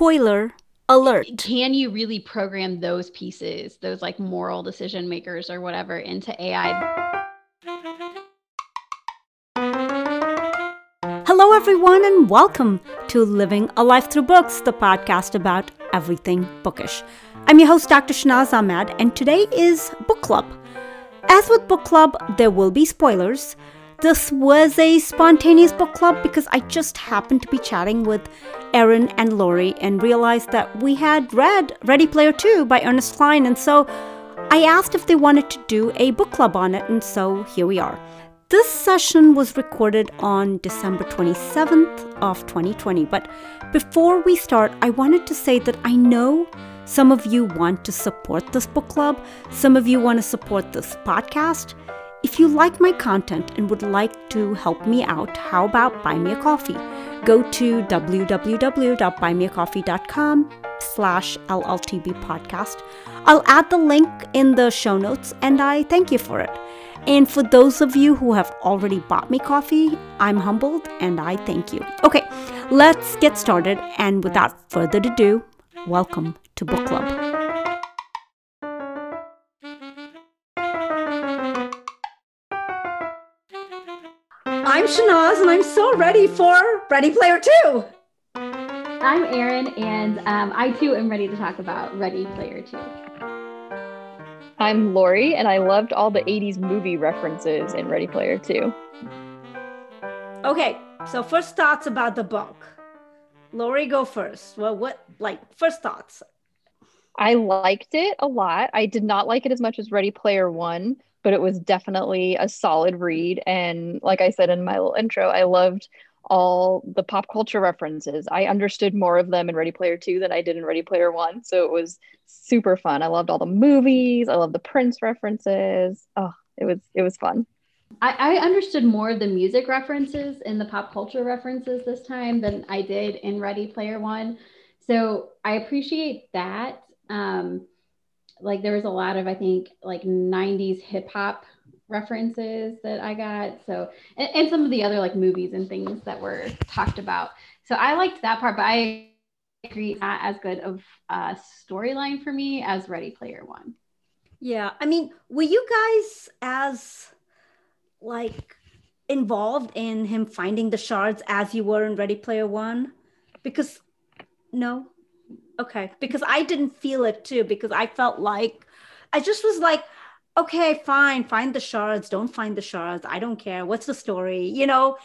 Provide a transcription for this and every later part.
spoiler alert. Can you really program those pieces, those like moral decision makers or whatever, into AI? Hello, everyone, and welcome to Living a Life Through Books, the podcast about everything bookish. I'm your host, Dr. Shanaz Ahmed, and today is Book Club. As with Book Club, there will be spoilers. This was a spontaneous book club because I just happened to be chatting with Erin and Lori and realized that we had read Ready Player 2 by Ernest Cline, and so I asked if they wanted to do a book club on it, and so here we are. This session was recorded on December 27th of 2020, but before we start, I wanted to say that I know some of you want to support this book club, some of you want to support this podcast. If you like my content and would like to help me out, how about buy me a coffee? Go to www.buymeacoffee.com slash LLTB podcast. I'll add the link in the show notes and I thank you for it. And for those of you who have already bought me coffee, I'm humbled and I thank you. Okay, let's get started. And without further ado, welcome to Book Club. I'm Shanaz, and I'm so ready for Ready Player 2. I'm Erin, and um, I too am ready to talk about Ready Player 2. I'm Lori, and I loved all the 80s movie references in Ready Player 2. Okay, so first thoughts about the book. Lori, go first. Well, what, like, first thoughts? I liked it a lot. I did not like it as much as Ready Player One but it was definitely a solid read. And like I said in my little intro, I loved all the pop culture references. I understood more of them in Ready Player 2 than I did in Ready Player 1. So it was super fun. I loved all the movies. I love the Prince references. Oh, it was it was fun. I, I understood more of the music references and the pop culture references this time than I did in Ready Player One. So I appreciate that. Um, like there was a lot of I think like 90s hip hop references that I got. So and, and, some of the other like movies and things that were talked about. So I liked that part, but I agree not as good of a storyline for me as Ready Player One. Yeah, I mean, were you guys as like involved in him finding the shards as you were in Ready Player One? Because no, Okay. Because I didn't feel it too, because I felt like I just was like, okay, fine, find the shards. Don't find the shards. I don't care. What's the story? You know,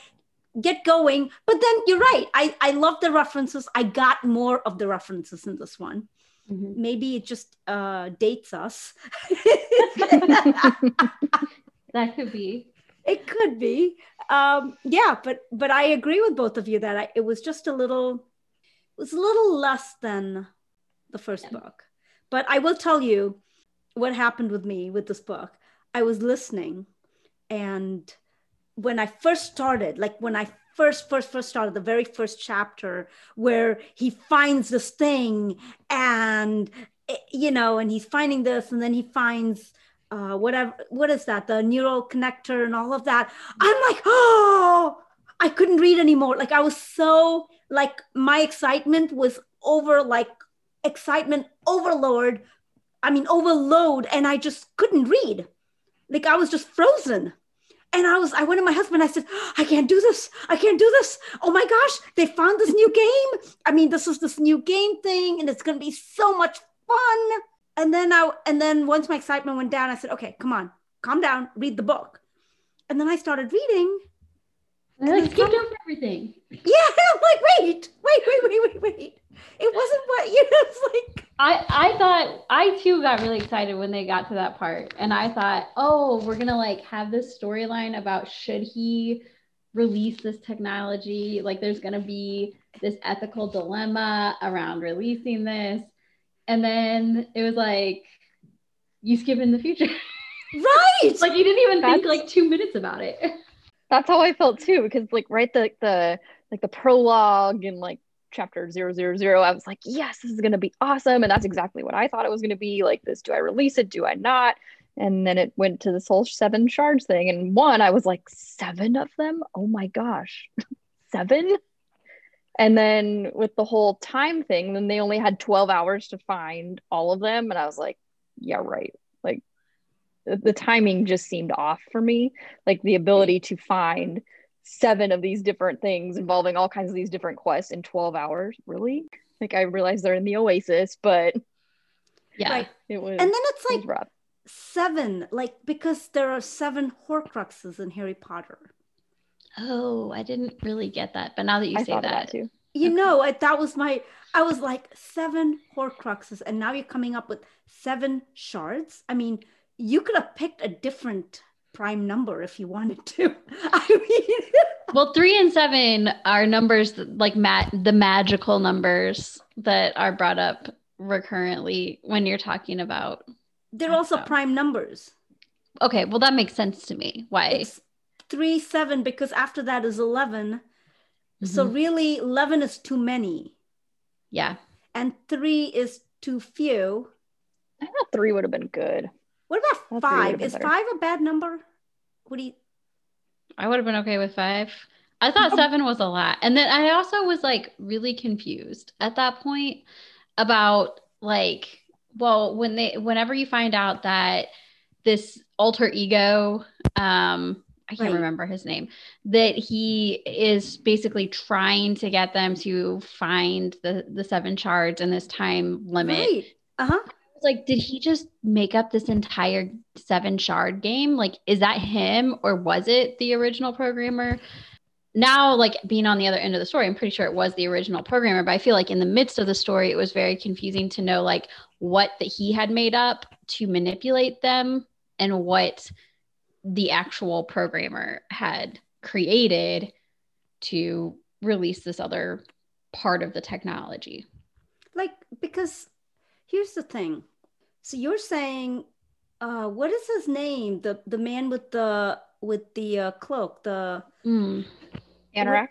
get going. But then you're right. I, I love the references. I got more of the references in this one. Mm-hmm. Maybe it just uh, dates us. that could be. It could be. Um, yeah, but but I agree with both of you that I, it was just a little was a little less than the first yeah. book. But I will tell you what happened with me with this book. I was listening, and when I first started, like when I first first first started the very first chapter where he finds this thing and eh, you know and he's finding this and then he finds uh, whatever what is that the neural connector and all of that i'm like oh i couldn't read anymore. Like i was so like my excitement was over like excitement overload i mean overload and i just couldn't read. Like i was just frozen. And i was i went to my husband i said i can't do this. I can't do this. Oh my gosh they found this new game. I mean this is this new game thing and it's going to be so much fun. And then i and then once my excitement went down i said okay come on calm down read the book. And then i started reading like skipped over everything. Yeah, I'm like, wait, wait, wait, wait, wait, wait. It wasn't what you know, it's like I I thought I too got really excited when they got to that part. And I thought, oh, we're gonna like have this storyline about should he release this technology? Like there's gonna be this ethical dilemma around releasing this. And then it was like, you skip in the future. Right. like you didn't even That's... think like two minutes about it. That's how I felt too, because like right the the like the prologue and like chapter zero zero zero, I was like, yes, this is gonna be awesome, and that's exactly what I thought it was gonna be. Like this, do I release it? Do I not? And then it went to this whole seven shards thing, and one, I was like, seven of them? Oh my gosh, seven! And then with the whole time thing, then they only had 12 hours to find all of them. And I was like, yeah, right. Like the, the timing just seemed off for me. Like the ability to find seven of these different things involving all kinds of these different quests in 12 hours. Really? Like I realize they're in the Oasis, but Yeah. Right. it was And then it's it like rough. seven, like because there are seven Horcruxes in Harry Potter. Oh, I didn't really get that. But now that you I say that, that too. You Okay. know, I, that was my. I was like seven Horcruxes, and now you're coming up with seven shards. I mean, you could have picked a different prime number if you wanted to. I mean, well, three and seven are numbers that, like ma- the magical numbers that are brought up recurrently when you're talking about. they're also Awesome. prime numbers. Okay, well that makes sense to me. Why? It's three, seven, because after that is 11. So Mhm. really, 11 is too many, yeah, and three is too few. I thought three would have been good. What about three five? Is better. five a bad number? What do you? I would have been okay with five. I thought Um, seven was a lot. And then I also was like really confused at that point about like, well, when they whenever you find out that this alter ego, um, I can't Right. remember his name, that he is basically trying to get them to find the the seven shards in this time limit. Right. Uh huh. Like, did he just make up this entire seven shard game? Like, is that him or was it the original programmer? Now, like being on the other end of the story, I'm pretty sure it was the original programmer, but I feel like in the midst of the story, it was very confusing to know like what that he had made up to manipulate them and what the actual programmer had created to release this other part of the technology. like because here's the thing so you're saying uh what is his name the the man with the with the uh, cloak the Mm, Anorak?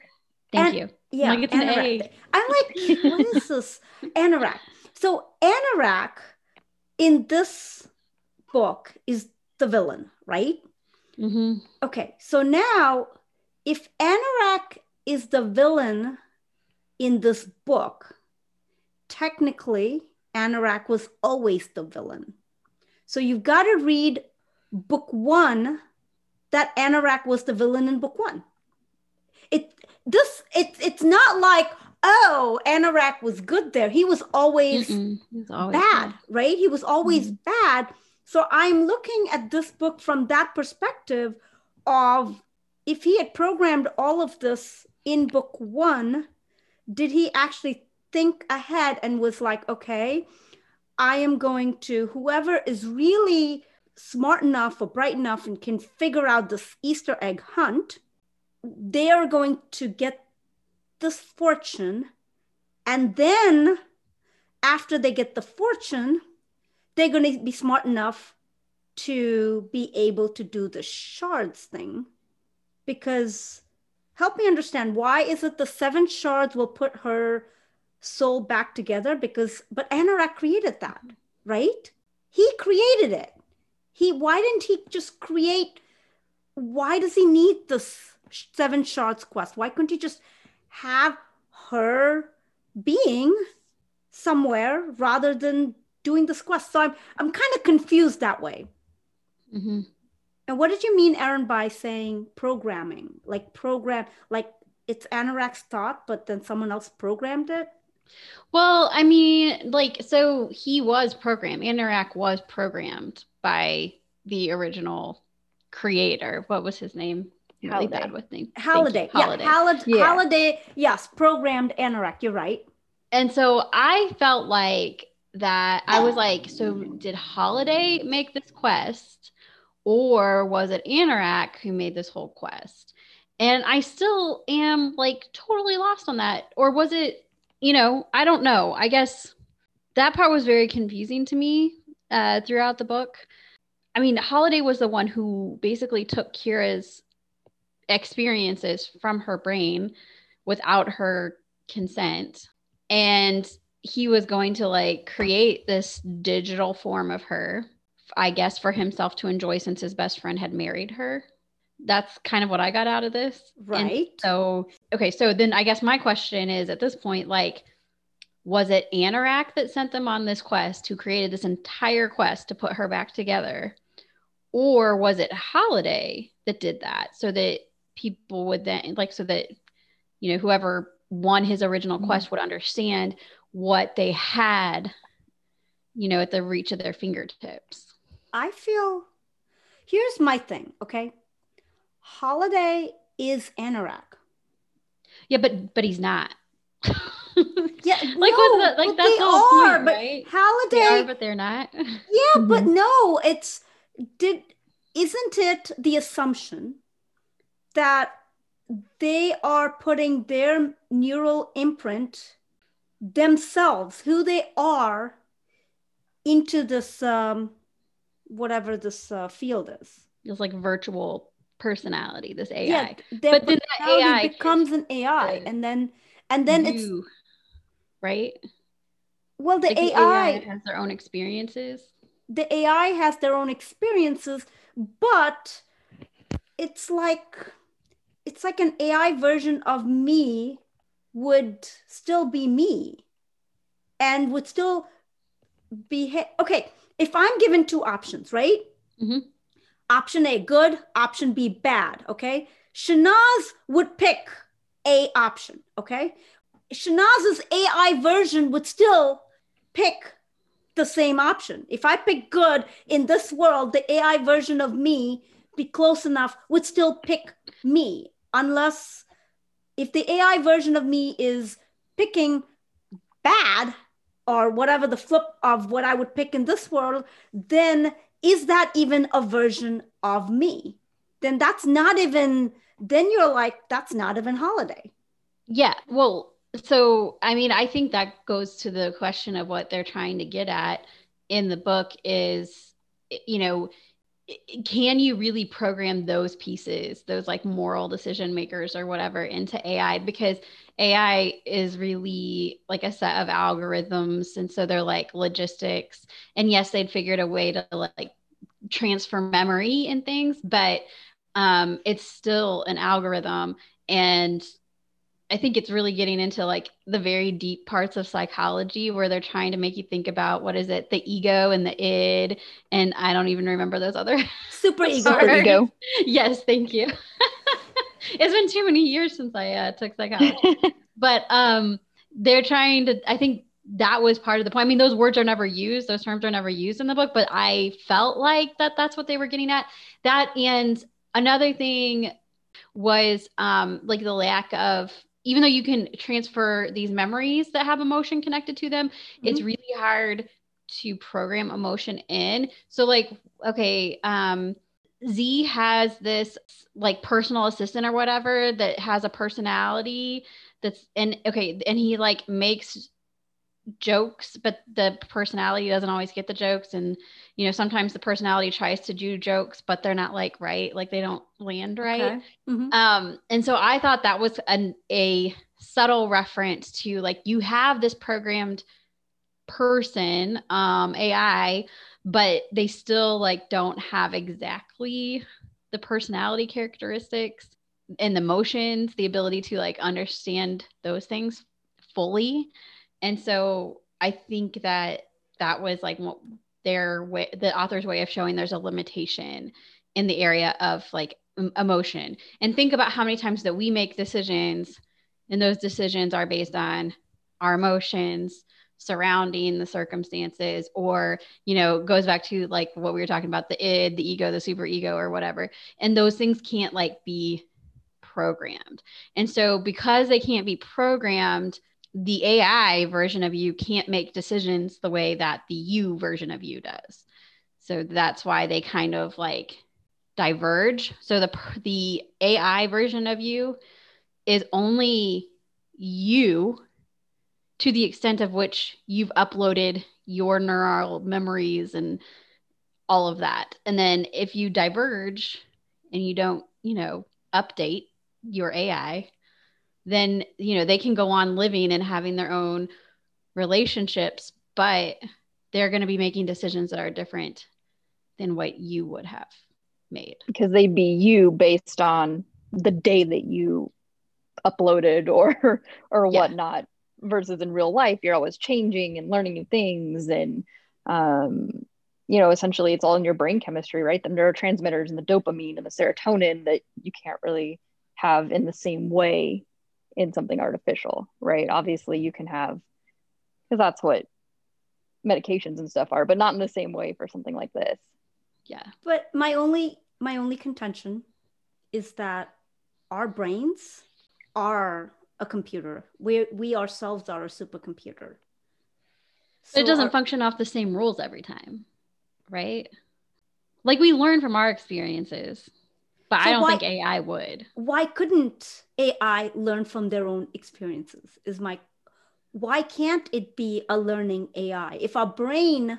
thank And- you. yeah Like it's an Anorak. A. i'm like what is this anorak so anorak in this book is the villain right hmm okay so now if anorak is the villain in this book technically anorak was always the villain so you've got to read book one that anorak was the villain in book one it this it's it's not like oh anorak was good there he was always Mm-mm. It's always bad, right? He was always Mhm. bad. So I'm looking at this book from that perspective of if he had programmed all of this in book one, did he actually think ahead and was like, okay, I am going to, whoever is really smart enough or bright enough and can figure out this Easter egg hunt, they are going to get this fortune. And then after they get the fortune, they're going to be smart enough to be able to do the shards thing. Because help me understand why is it the seven shards will put her soul back together? Because but Anorak created that, right? He created it. He why didn't he just create? Why does he need this seven shards quest? Why couldn't he just have her being somewhere rather than doing this quest. So I'm I'm kind of confused that way. hmm And what did you mean, Erin, by saying programming? Like program, like it's Anorak's thought, but then someone else programmed it? Well, I mean, like, so he was programmed. Anorak was programmed by the original creator. What was his name? Really bad with names. Halliday. Halliday. Yeah, Halliday. Yeah. Halliday. Yes, programmed Anorak. You're right. And so I felt like that I was like, so did Halliday make this quest or was it Anorak who made this whole quest? And I still am like totally lost on that. Or was it, you know, I don't know. I guess that part was very confusing to me uh, throughout the book. I mean, Halliday was the one who basically took Kira's experiences from her brain without her consent and he was going to like create this digital form of her i guess for himself to enjoy since his best friend had married her that's kind of what I got out of this. And Right. so, okay, so then I guess my question is at this point, like, was it Anorak that sent them on this quest, who created this entire quest to put her back together? Or was it Halliday that did that so that people would then, like, so that, you know, whoever won his original Mhm. quest would understand what they had, you know, at the reach of their fingertips? I feel here's my thing, okay? Halliday is Anorak. Yeah, but but he's not. Yeah, Like, no, the- like, that's they the whole are, point, but right? Halliday, they are, but they're not. yeah, but Mhm. no, it's did isn't it the assumption that they are putting their neural imprint themselves, who they are, into this um, whatever this uh, field is. It's like virtual personality, this AI. Yeah, But then that AI becomes an AI, and then and then it's You, right? well, the Like AI has their own experiences. the AI has their own experiences, but it's like it's like an AI version of me would still be me and would still behave. Okay, if I'm given two options, right? Mhm. Option A, good. Option B, bad. Okay. Shanaz would pick A option. Okay. Shanaz's AI version would still pick the same option. If I pick good in this world, the AI version of me be close enough would still pick me, unless if the AI version of me is picking bad or whatever the flip of what I would pick in this world, then is that even a version of me? Then that's not even, then you're like, that's not even Halliday. Yeah. Well, so I mean, I think that goes to the question of what they're trying to get at in the book is, you know, can you really program those pieces, those like moral decision makers or whatever into AI? Because AI is really like a set of algorithms. And so they're like logistics. And yes, they'd figured a way to like transfer memory and things, but um, it's still an algorithm. And I think it's really getting into like the very deep parts of psychology where they're trying to make you think about what is it, the ego and the id. And I don't even remember those other. Super ego. Super ego. yes, thank you. it's been too many years since I uh, took psychology. but um, they're trying to, I think that was part of the point. I mean, those words are never used, those terms are never used in the book, but I felt like that that's what they were getting at. That and another thing was um, like the lack of even though you can transfer these memories that have emotion connected to them, it's really hard to program emotion in. So like, okay, um, Z has this like personal assistant or whatever that has a personality that's and okay, and he like makes jokes, but the personality doesn't always get the jokes. And you know, sometimes the personality tries to do jokes, but they're not like right, like they don't land right. Okay. Mhm. Um, and so I thought that was an, a subtle reference to like you have this programmed person, um, AI, but they still like don't have exactly the personality characteristics and the emotions, the ability to like understand those things fully. And so I think that that was like their way, the author's way of showing there's a limitation in the area of like emotion. And think about how many times that we make decisions and those decisions are based on our emotions surrounding the circumstances or you know goes back to like what we were talking about the id the ego the super ego or whatever. And those things can't like be programmed. And so because they can't be programmed the ai version of you can't make decisions the way that the you version of you does. So that's why they kind of like diverge. So the the ai version of you is only you to the extent of which you've uploaded your neural memories and all of that. And then if you diverge and you don't, you know, update your AI, then, you know, they can go on living and having their own relationships, but they're going to be making decisions that are different than what you would have made because they'd be you based on the day that you uploaded or or Yeah. whatnot versus in real life you're always changing and learning new things and um you know essentially it's all in your brain chemistry right? The neurotransmitters and the dopamine and the serotonin that you can't really have in the same way in something artificial right? Obviously you can have because that's what medications and stuff are but not in the same way for something like this. Yeah. But my only my only contention is that our brains are a computer. We we ourselves are a supercomputer. but it doesn't our- function off the same rules every time right like we learn from our experiences but So i don't why- think ai would why couldn't AI learn from their own experiences? Is my why can't it be a learning AI? If our brain,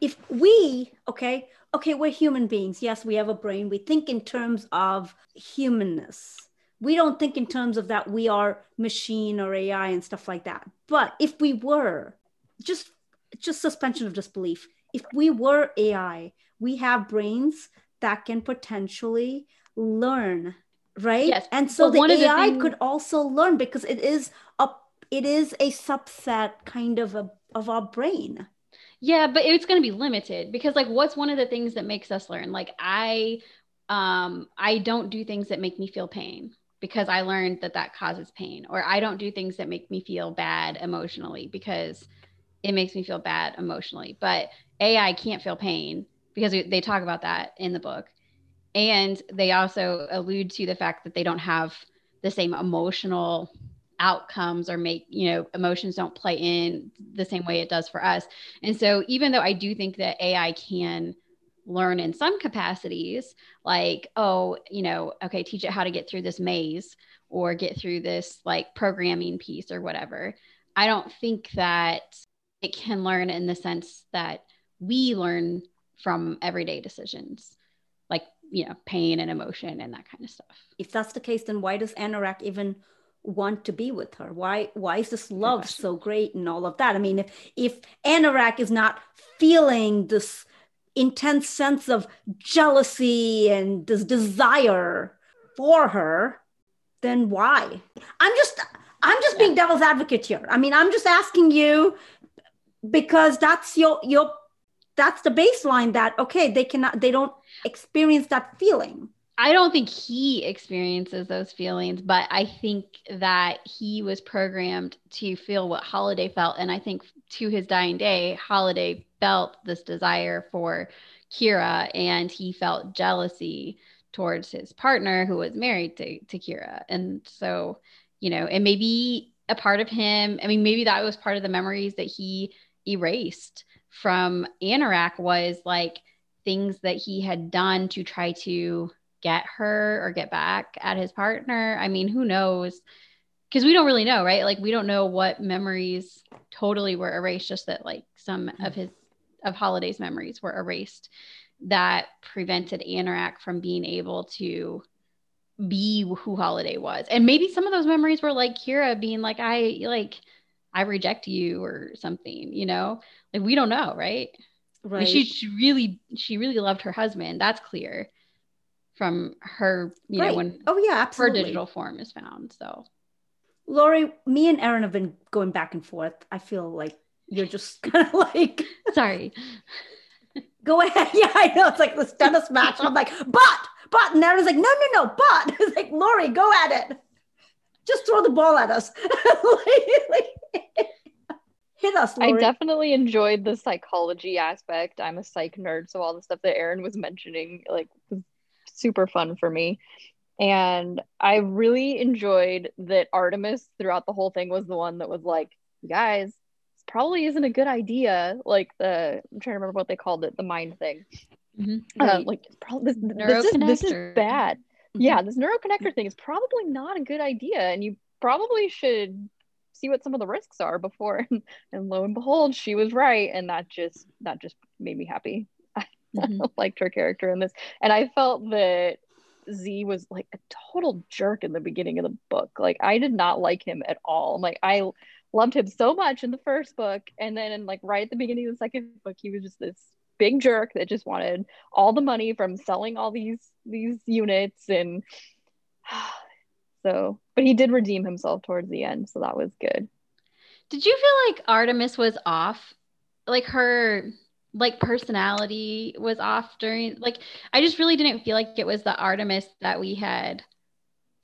if we, okay, okay, we're human beings. Yes, we have a brain. We think in terms of humanness. We don't think in terms of that we are machine or AI and stuff like that. But if we were, just just suspension of disbelief. If we were AI, we have brains that can potentially learn right Yes, and so but the of the ai things- could also learn because it is a it is a subset kind of a, of our brain Yeah, but it's going to be limited because like what's one of the things that makes us learn? Like I um I don't do things that make me feel pain because I learned that that causes pain or I don't do things that make me feel bad emotionally because it makes me feel bad emotionally. But AI can't feel pain because they talk about that in the book. And they also allude to the fact that they don't have the same emotional outcomes or make, you know, emotions don't play in the same way it does for us. And so, even though I do think that AI can learn in some capacities, like, oh, you know, okay, teach it how to get through this maze or get through this like programming piece or whatever, I don't think that it can learn in the sense that we learn from everyday decisions, like, you know, pain and emotion and that kind of stuff. if that's the case then why does anorak even want to be with her? Why why is this love so great and all of that? I mean if if anorak is not feeling this intense sense of jealousy and this desire for her then why? I'm just i'm just being devil's advocate here. I mean i'm just asking you because that's your your that's the baseline that okay they cannot they don't experience that feeling I don't think he experiences those feelings, but I think that he was programmed to feel what Halliday felt. And I think to his dying day, Halliday felt this desire for Kira and he felt jealousy towards his partner who was married to, to Kira. And so, you know, and maybe a part of him, I mean, maybe that was part of the memories that he erased from Anorak was like things that he had done to try to get her or get back at his partner. I mean, who knows? Because we don't really know, right? Like we don't know what memories totally were erased, just that like some of mm-hmm. his of Halliday's memories were erased that prevented Anorak from being able to be who Halliday was. And maybe some of those memories were like Kira being like, I like I reject you or something, you know? Like we don't know, right? right Like she, she really she really loved her husband. That's clear from her, you know, when oh yeah absolutely. her digital form is found. So Lori, me and Erin have been going back and forth. I feel like you're just kind of like, sorry. go ahead. Yeah, I know. It's like this tennis match. I'm like, but, but. And Erin's like, no, no, no, but. It's like, Lori, go at it. Just throw the ball at us. Hit us, I definitely enjoyed the psychology aspect. I'm a psych nerd, so all the stuff that Erin was mentioning like was super fun for me. And I really enjoyed that Artemis throughout the whole thing was the one that was like, "You guys, this probably isn't a good idea. Like the I'm trying to remember what they called it, the mind thing. Mhm. Uh, like probably this, this is this is bad. Mhm. Yeah, this neuroconnector thing is probably not a good idea, and you probably should see what some of the risks are before. And lo and behold, she was right, and that just that just made me happy. Mhm. Liked her character in this, and I felt that Z was like a total jerk in the beginning of the book. Like I did not like him at all. Like I loved him so much in the first book, and then in like right at the beginning of the second book, he was just this big jerk that just wanted all the money from selling all these these units and so but he did redeem himself towards the end so that was good did you feel like artemis was off like her like personality was off during like i just really didn't feel like it was the artemis that we had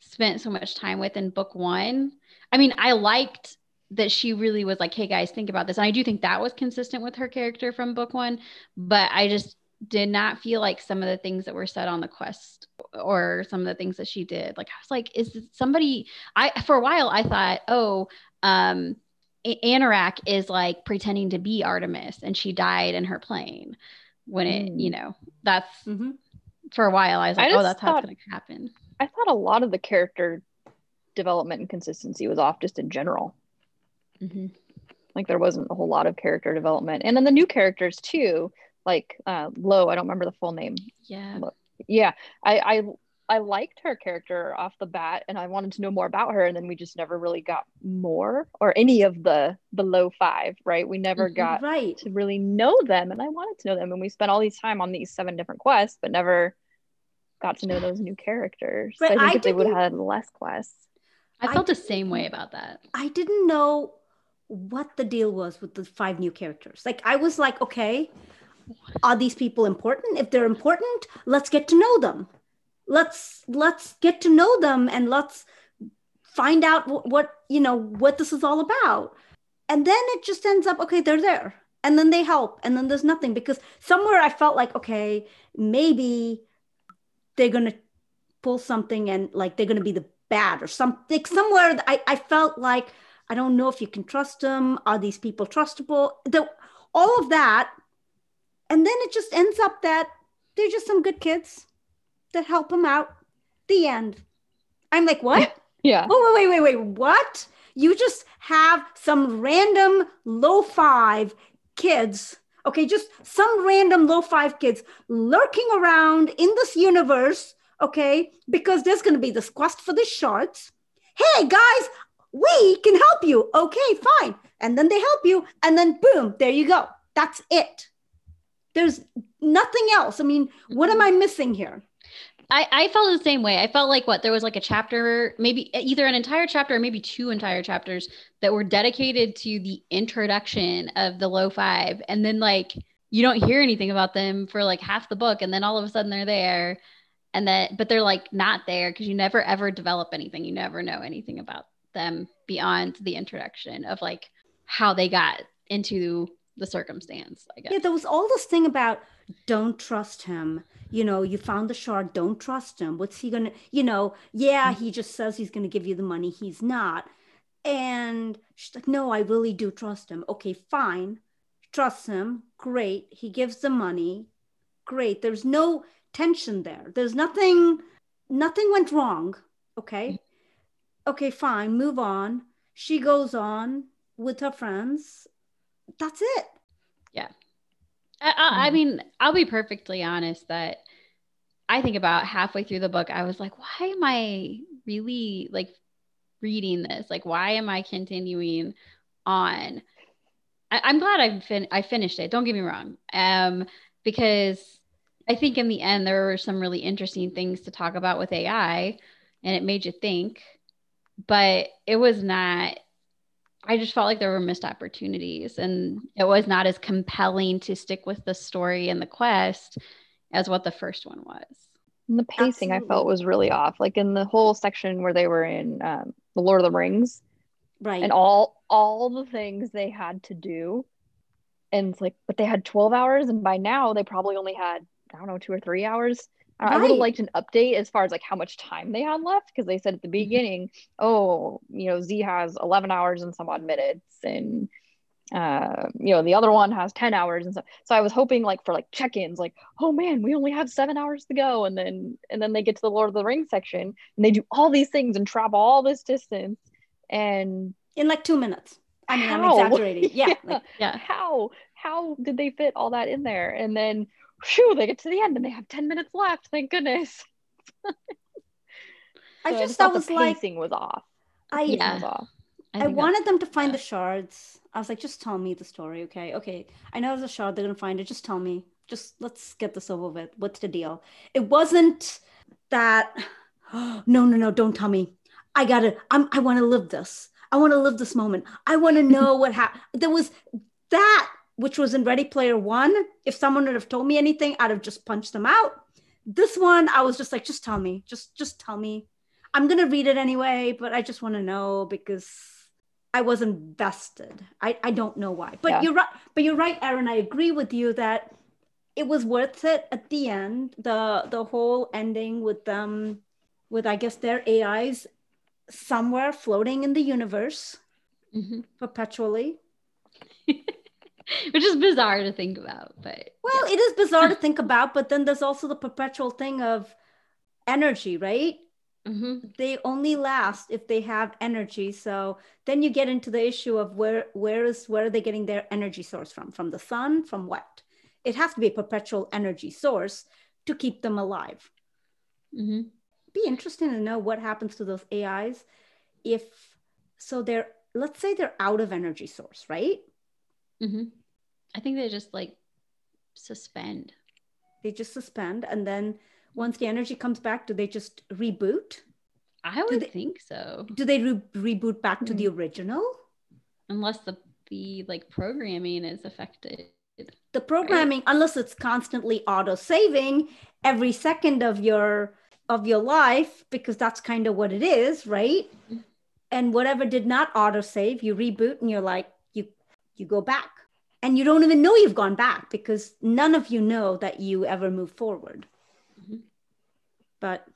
spent so much time with in book one. I mean i liked that she really was like hey guys think about this. And i do think that was consistent with her character from book one but i just did not feel like some of the things that were said on the quest or some of the things that she did. Like i was like is somebody i for a while i thought oh um Anorak is like pretending to be Artemis and she died in her plane when it, mm. you know, that's mm-hmm. for a while. I was like, I oh, that's thought, how it's going to happen. I thought a lot of the character development and consistency was off just in general. Mm-hmm. Like there wasn't a whole lot of character development. And then the new characters too, like uh, Lo, I don't remember the full name. Yeah. Yeah. I, I I liked her character off the bat and I wanted to know more about her and then we just never really got more or any of the the low five, right? We never mm-hmm. got right. to really know them and I wanted to know them and we spent all these time on these seven different quests but never got to know those new characters. But so I think I if they would have had less quests. I felt I the same way about that. I didn't know what the deal was with the five new characters. Like I was like, okay, are these people important? If they're important, let's get to know them let's let's get to know them and let's find out what, what you know what this is all about. And then it just ends up okay they're there. And then they help. And then there's nothing. Because somewhere i felt like okay maybe they're gonna pull something and like they're gonna be the bad or something somewhere i, I felt like i don't know if you can trust them. Are these people trustable? The, all of that. And then it just ends up that they're just some good kids that help him out. The end. I'm like, what? Yeah. Oh, wait, wait, wait, wait. What? You just have some random low five kids, okay, just some random low five kids lurking around in this universe, okay, because there's going to be this quest for the shards. Hey, guys, we can help you. Okay, fine. And then they help you, and then boom, there you go. That's it. There's nothing else. I mean, what am mm-hmm. I missing here? I, I felt the same way. I felt like what there was like a chapter, maybe either an entire chapter or maybe two entire chapters that were dedicated to the introduction of the low five. And then like you don't hear anything about them for like half the book. And then all of a sudden they're there. And that, but they're like not there because you never ever develop anything. You never know anything about them beyond the introduction of like how they got into the circumstance, I guess. Yeah, there was all this thing about don't trust him. You know you found the shard don't trust him. What's he gonna you know yeah mm-hmm. he just says he's gonna give you the money he's not. And she's like no i really do trust him. Okay fine. Trust him. Great. He gives the money. Great. There's no tension there. There's nothing nothing went wrong. Okay? Mm-hmm. Okay fine. Move on. She goes on with her friends that's it yeah I, I mm-hmm. mean, I'll be perfectly honest that I think about halfway through the book, I was like, why am I really like reading this? Like, why am I continuing on? I, am glad I fin- I finished it. Don't get me wrong, um, because I think in the end there were some really interesting things to talk about with AI, and it made you think. But it was not I just felt like there were missed opportunities and it was not as compelling to stick with the story and the quest as what the first one was. And the pacing Absolutely. I felt was really off. Like in the whole section where they were in um, the Lord of the Rings, right? And all all the things they had to do, and it's like, but they had twelve hours, and by now they probably only had I don't know two or three hours Right. I would have liked an update as far as like how much time they had left because they said at the mm-hmm. beginning, oh, you know, Z has 11 hours and some odd minutes, and uh, you know, the other one has 10 hours and so. So I was hoping like for like check-ins, like, oh man, we only have seven hours to go, and then and then they get to the Lord of the Rings section and they do all these things and travel all this distance, and in like two minutes. I mean, how? I'm exaggerating. Yeah, yeah. Like, yeah. How how did they fit all that in there? And then Phew, they get to the end and they have 10 minutes left. Thank goodness. so I just, thought was the pacing like, was off. I, yeah. was off. I, I wanted them to find yeah. the shards. I was like, just tell me the story, okay? Okay, I know there's a shard. They're gonna find it. Just tell me. just let's get this over with. What's the deal? It wasn't that. no, no, no! Don't tell me. I gotta. I'm. I want to live this. I want to live this moment. I want to know what happened. There was that which was in Ready Player One. If someone would have told me anything, I'd have just punched them out. This one, I was just like, just tell me, just just tell me. I'm gonna read it anyway, but I just want to know because I was invested. I, I don't know why, but yeah. you're right. But you're right, Erin. I agree with you that it was worth it at the end. The the whole ending with them, with I guess their AIs somewhere floating in the universe mm-hmm. perpetually. Which is bizarre to think about, but well, yeah. it is bizarre to think about. But then there's also the perpetual thing of energy, right? Mm-hmm. They only last if they have energy. So then you get into the issue of where where is where are they getting their energy source from? From the sun? From what? It has to be a perpetual energy source to keep them alive. Mm-hmm. Be interesting to know what happens to those AIs if so they're let's say they're out of energy source, right? Mm-hmm. I think they just like suspend. They just suspend and then once the energy comes back, do they just reboot? I would they, think so. Do they re- reboot back to the hmm. original? Unless the the like programming is affected. The programming, right? unless it's constantly auto saving every second of your of your life, because that's kind of what it is, right? Mm-hmm. And whatever did not auto save, you reboot and you're like, you you go back. And you don't even know you've gone back because none of you know that you ever move forward. Mm-hmm. But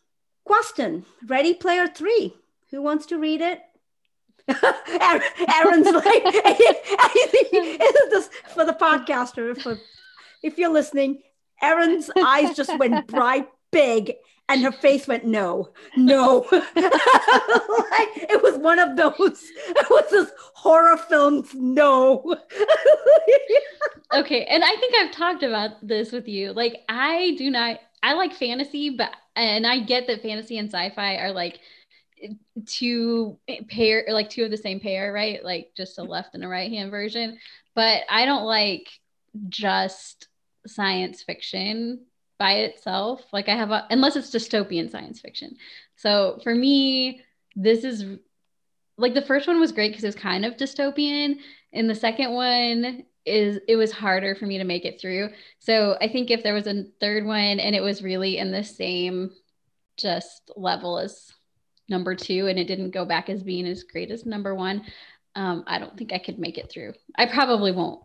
question Ready Player Three. Who wants to read it? Erin's like, this for the podcaster. For if you're listening, Erin's eyes just went bright big and her face went no no like, it was one of those it was this horror films no okay and i think i've talked about this with you like i do not i like fantasy but and I get that fantasy and sci-fi are like two pair like two of the same pair, right? Like just a left and a right hand version. But I don't like just science fiction by itself. Like I have a unless it's dystopian science fiction. So for me, this is like the first one was great because it was kind of dystopian. And the second one is it was harder for me to make it through. So I think if there was a third one and it was really in the same just level as number two and it didn't go back as being as great as number one, um, I don't think I could make it through. I probably won't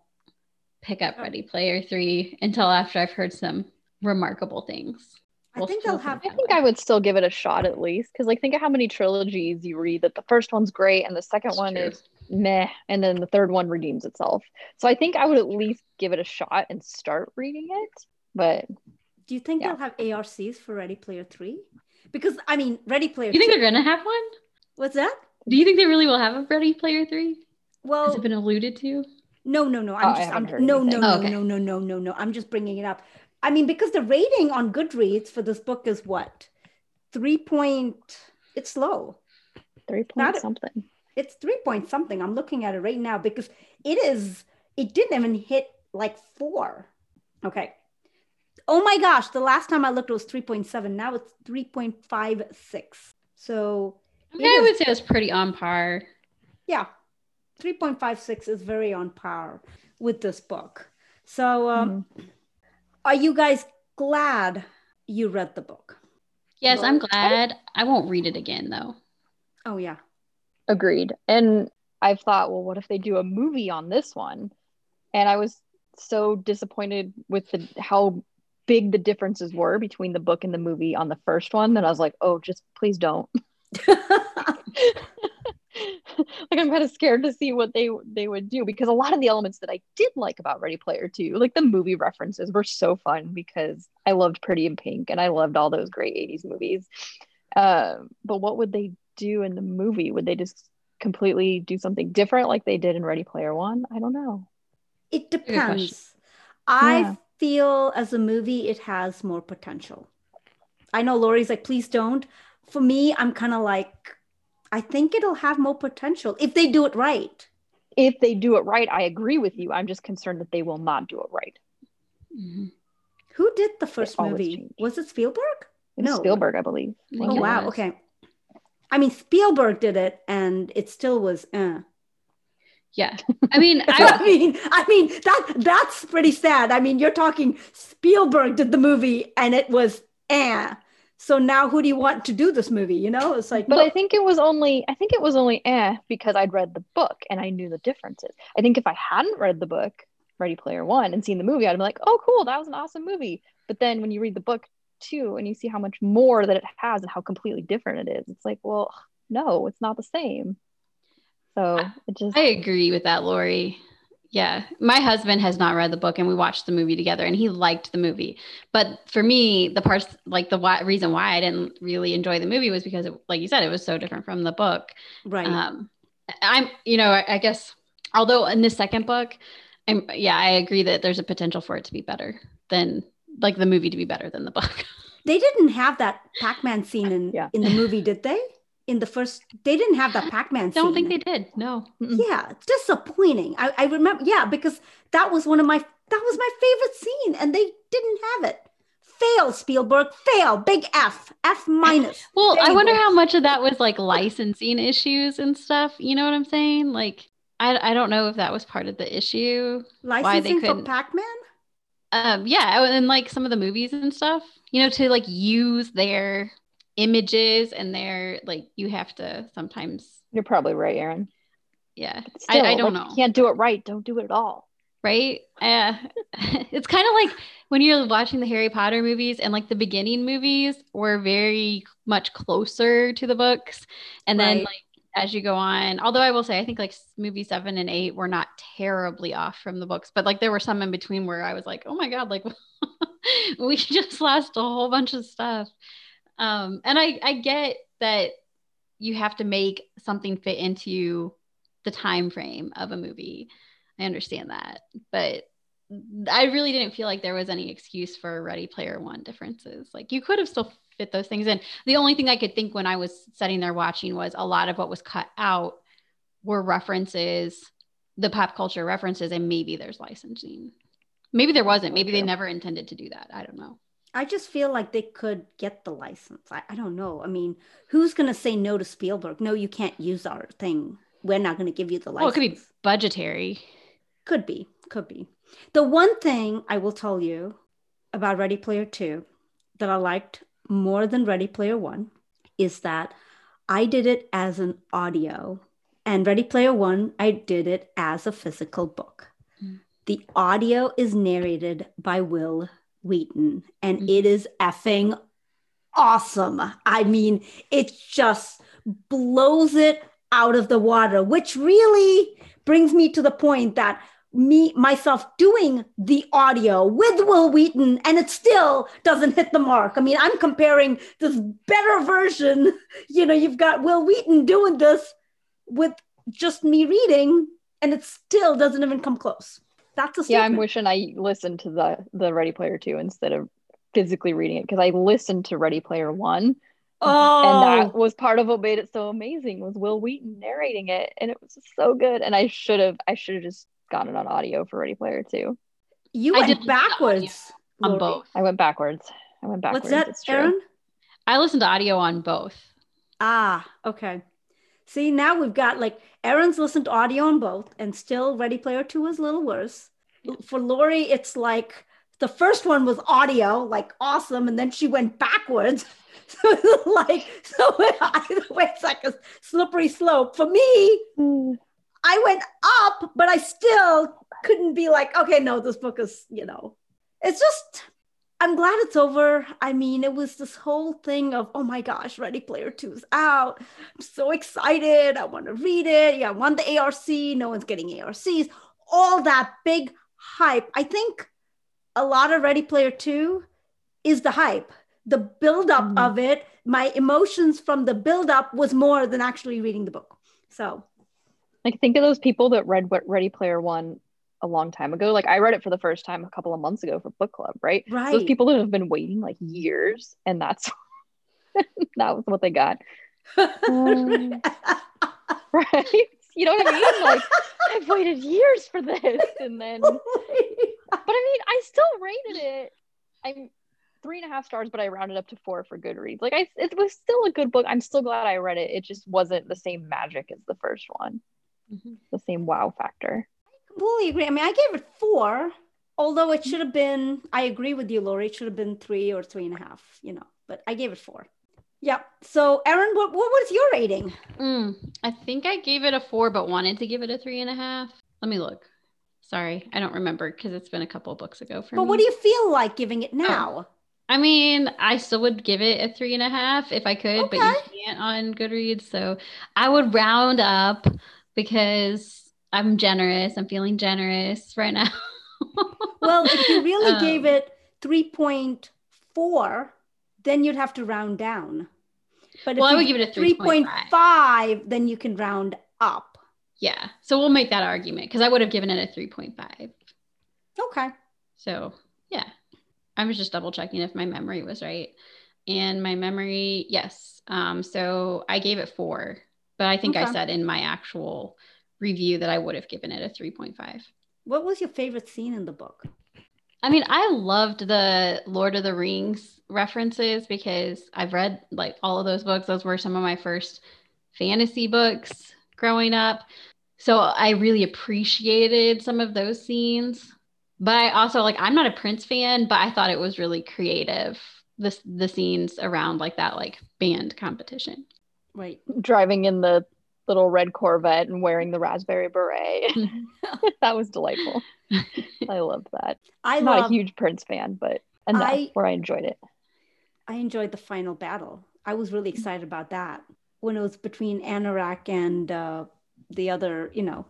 pick up Ready Player Three until after I've heard some remarkable things. We'll I think they'll have. I think. I would still give it a shot at least because, like, think of how many trilogies you read. That the first one's great and the second That's one true. is meh, and then the third one redeems itself. So I think I would at least give it a shot and start reading it. But do you think yeah. they'll have ARCs for Ready Player Three? Because I mean, Ready Player. You think they they're gonna have one? What's that? Do you think they really will have a Ready Player Three? Well, has it been alluded to? No, no, no. I'm oh, just. I'm, no, no, no, oh, okay. no, no, no, no, no. I'm just bringing it up. I mean, because the rating on Goodreads for this book is what? Three point. It's low. Three point Not, something it's three point something. I'm looking at it right now because it is, it didn't even hit like four. Okay. Oh my gosh, the last time I looked it was 3.7. Now it's 3.56. So okay, I would say it's pretty on par. Yeah. 3.56 is very on par with this book. So um, mm-hmm. Are you guys glad you read the book? Yes, I'm glad. I won't read it again though. Oh yeah. Agreed. And I've thought, well, what if they do a movie on this one? And I was so disappointed with the how big the differences were between the book and the movie on the first one that I was like, oh, just please don't. like I'm kind of scared to see what they they would do because a lot of the elements that I did like about Ready Player 2, like the movie references were so fun because I loved Pretty in Pink and I loved all those great 80s movies. Uh, but what would they do in the movie? Would they just completely do something different like they did in Ready Player One? I don't know. It depends. I yeah. feel as a movie, it has more potential. I know Lori's like, please don't. For me, I'm kind of like, I think it'll have more potential if they do it right. If they do it right, I agree with you. I'm just concerned that they will not do it right. Mm-hmm. Who did the first always movie? change. Was it Spielberg? It No. Spielberg, I believe. I Oh it wow. was. Okay. I mean, Spielberg did it, and it still was. Uh. Yeah. I mean, I I, mean, I mean that that's pretty sad. I mean, you're talking Spielberg did the movie, and it was eh. So now, who do you want to do this movie? You know, it's like But I think it was only I think it was only eh because I'd read the book and I knew the differences. I think if I hadn't read the book, Ready Player One, and seen the movie, I'd be like, oh cool, that was an awesome movie. But then when you read the book too and you see how much more that it has and how completely different it is, it's like, well, no, it's not the same. So it just I agree with that, Lori. Yeah. My husband has not read the book and we watched the movie together and he liked the movie. But for me, the parts like the why, reason why I didn't really enjoy the movie was because, it, like you said, it was so different from the book. right. Um, I'm, you know, I, I guess, although in the second book, I'm, yeah, I agree that there's a potential for it to be better than like the movie to be better than the book. they didn't have that Pac-Man scene in Yeah. in the movie, did they? In the first, they didn't have that Pac-Man scene. don't think they did. No. mm-mm. Yeah, disappointing. I, I remember. Yeah, because that was one of my that was my favorite scene, and they didn't have it. Fail, Spielberg. Fail. Big F. F minus. Well, There I wonder how much of that was like licensing issues and stuff. You know what I'm saying? Like, I, I don't know if that was part of the issue. Licensing for couldn't- Pac-Man. Um, yeah, and like some of the movies and stuff, you know, to like use their images and they're like, you have to sometimes, you're probably right, Erin. yeah, But I- I don't like, know. You can't do it right. Don't do it at all. right? Uh, it's kind of like when you're watching the Harry Potter movies and like the beginning movies were very much closer to the books, and then like as you go on, although I will say I think like movie seven and eight were not terribly off from the books, but like there were some in between where I was like, oh my god, like we just lost a whole bunch of stuff. Um, and I I get that you have to make something fit into the time frame of a movie. I understand that, but I really didn't feel like there was any excuse for Ready Player One differences. Like you could have still fit those things in. The only thing I could think when I was sitting there watching was a lot of what was cut out were references, the pop culture references, and maybe there's licensing. Maybe there wasn't. Maybe they never intended to do that. I don't know. I just feel like they could get the license. I, I don't know. I mean, who's going to say no to Spielberg? No, you can't use our thing. We're not going to give you the license. Oh, it could be budgetary. Could be, could be. The one thing I will tell you about Ready Player 2 that I liked more than Ready Player 1 is that I did it as an audio, and Ready Player 1, I did it as a physical book. Mm. The audio is narrated by Wil Wheaton, and Mhm. it is effing awesome. I mean, it just blows it out of the water, which really brings me to the point that me myself doing the audio with Wil Wheaton and it still doesn't hit the mark. I mean, I'm comparing this better version. You know, you've got Wil Wheaton doing this with just me reading, and it still doesn't even come close. That's a Yeah, I'm wishing I listened to the the Ready Player Two instead of physically reading it because I listened to Ready Player One, oh, and that was part of what made it so amazing was Wil Wheaton narrating it, and it was just so good. And I should have I should have just gotten it on audio for Ready Player Two. you I went did listen to audio backwards on Lori. both. I went backwards. I went backwards. What's that, it's true. Erin? I listened to audio on both. Ah, okay. See, now we've got like Erin's listened to audio on both, and still Ready Player Two is a little worse. For Lori, it's like the first one was audio, like awesome, and then she went backwards. So like, so either way, it's like a slippery slope. For me, Mm. I went up, but I still couldn't be like, okay, no, this book is, you know, it's just, I'm glad it's over. I mean, it was this whole thing of, oh my gosh, Ready Player Two is out. I'm so excited. I want to read it. Yeah, I want the ARC. No one's getting ARCs. All that big hype. I think a lot of Ready Player Two is the hype. The buildup Mhm. of it, my emotions from the buildup was more than actually reading the book. So Like think of those people that read what Ready Player One a long time ago. Like I read it for the first time a couple of months ago for book club, right? right. Those people that have been waiting like years, and that's that was what they got, Um, right? You know what I mean? Like I've waited years for this, and then, but I mean, I still rated it I'm three and a half stars, but I rounded up to four for Goodreads. Like I, it was still a good book. I'm still glad I read it. It just wasn't the same magic as the first one, mm-hmm. the same wow factor. I completely agree. I mean, I gave it four, although it should have been. I agree with you, Lori. It should have been three or three and a half. You know, but I gave it four. Yeah. So, Erin, what, what was your rating? Mm, I think I gave it a four, but wanted to give it a three and a half. Let me look. Sorry, I don't remember because it's been a couple books ago for but me. what do you feel like giving it now? Oh. I mean, I still would give it a three and a half if I could, okay. but you can't on Goodreads. So I would round up because I'm generous. I'm feeling generous right now. well, if you really um, gave it 3.4, then you'd have to round down. But well, I would give it a 3.5, then you can round up. Yeah. So we'll make that argument because I would have given it a 3.5. Okay. So, yeah. I was just double checking if my memory was right. And my memory, yes. Um, so I gave it four, but I think okay. I said in my actual review that I would have given it a 3.5. What was your favorite scene in the book? I mean, I loved the Lord of the Rings references because I've read like all of those books. Those were some of my first fantasy books growing up. So I really appreciated some of those scenes. But I also like I'm not a Prince fan, but I thought it was really creative. The the scenes around like that like band competition. Right. Driving in the little red Corvette and wearing the raspberry beret. that was delightful. I loved that. I'm not a huge Prince fan, but enough I, where I enjoyed it. I enjoyed the final battle. I was really excited about that when it was between Anorak and uh, the other, you know,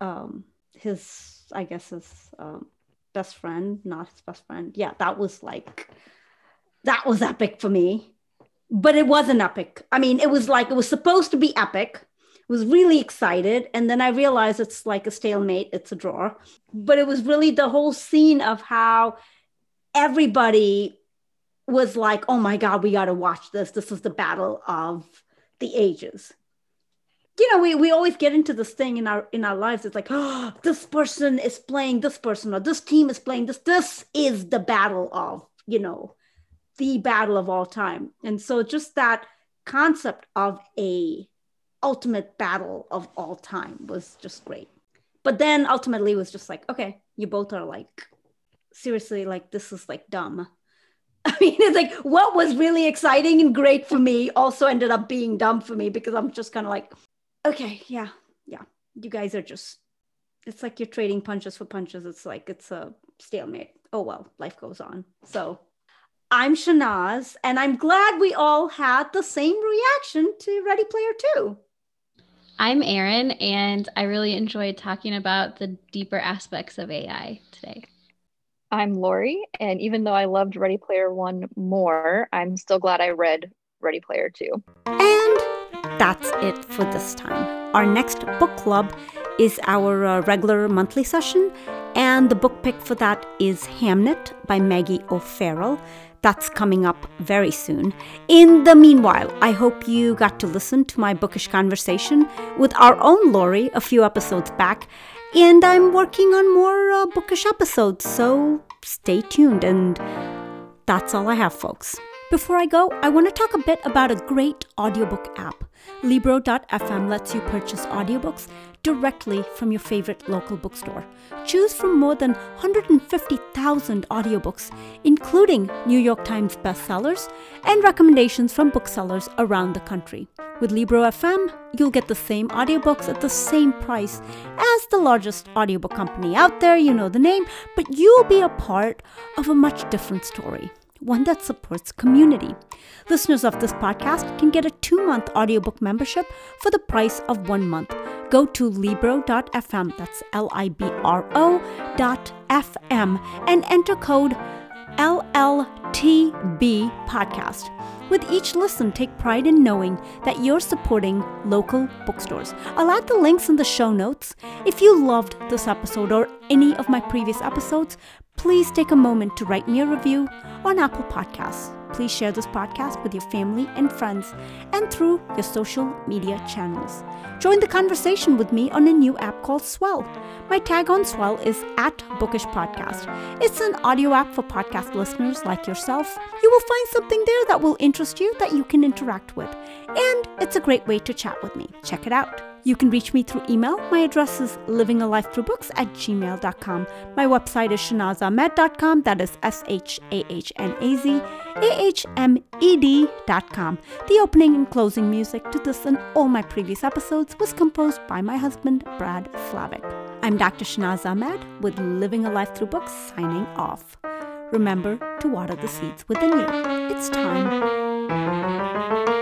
um, his I guess his um, best friend, not his best friend. Yeah, that was like that was epic for me. But it wasn't epic. I mean, it was like it was supposed to be epic. Was really excited, and then I realized it's like a stalemate. It's a draw. But it was really the whole scene of how everybody was like, "Oh my god, we got to watch this. This is the battle of the ages." you know we, we always get into this thing in our in our lives it's like oh this person is playing this person or this team is playing this this is the battle of you know the battle of all time and so just that concept of a ultimate battle of all time was just great. But then ultimately it was just like okay you both are like seriously like this is like dumb. I mean, it's like what was really exciting and great for me also ended up being dumb for me because I'm just kind of like, okay yeah yeah you guys are just it's like you're trading punches for punches. It's like it's a stalemate. Oh well life goes on. So i'm shahnaz and i'm glad we all had the same reaction to ready player 2 i'm erin and i really enjoyed talking about the deeper aspects of ai today i'm lori and even though i loved ready player 1 more i'm still glad i read ready player 2 and that's it for this time. Our next book club is our uh, regular monthly session, and the book pick for that is Hamnet by Maggie O'Farrell. That's coming up very soon. In the meanwhile, I hope you got to listen to my bookish conversation with our own Lori a few episodes back, and I'm working on more uh, bookish episodes, so stay tuned. And that's all I have, folks. Before I go, I want to talk a bit about a great audiobook app. Libro.fm lets you purchase audiobooks directly from your favorite local bookstore. Choose from more than 150,000 audiobooks, including New York Times bestsellers and recommendations from booksellers around the country. With Libro.fm, you'll get the same audiobooks at the same price as the largest audiobook company out there, you know the name, but you'll be a part of a much different story one that supports community. Listeners of this podcast can get a two month audiobook membership for the price of one month. Go to Libro.fm, that's L I B R O.fm, and enter code LLTB podcast. With each listen, take pride in knowing that you're supporting local bookstores. I'll add the links in the show notes. If you loved this episode or any of my previous episodes, please take a moment to write me a review on Apple Podcasts. Please share this podcast with your family and friends and through your social media channels. Join the conversation with me on a new app called Swell. My tag on Swell is at Bookish Podcast. It's an audio app for podcast listeners like yourself. You will find something there that will interest you that you can interact with. And it's a great way to chat with me. Check it out. You can reach me through email. My address is livingalifethroughbooks at gmail.com. My website is shahnazahmed.com. That is S H A H N A Z A H M E D.com. The opening and closing music to this and all my previous episodes was composed by my husband, Brad Slavik. I'm Dr. Shahnaz Ahmed with Living a Life Through Books signing off. Remember to water the seeds within you. It's time.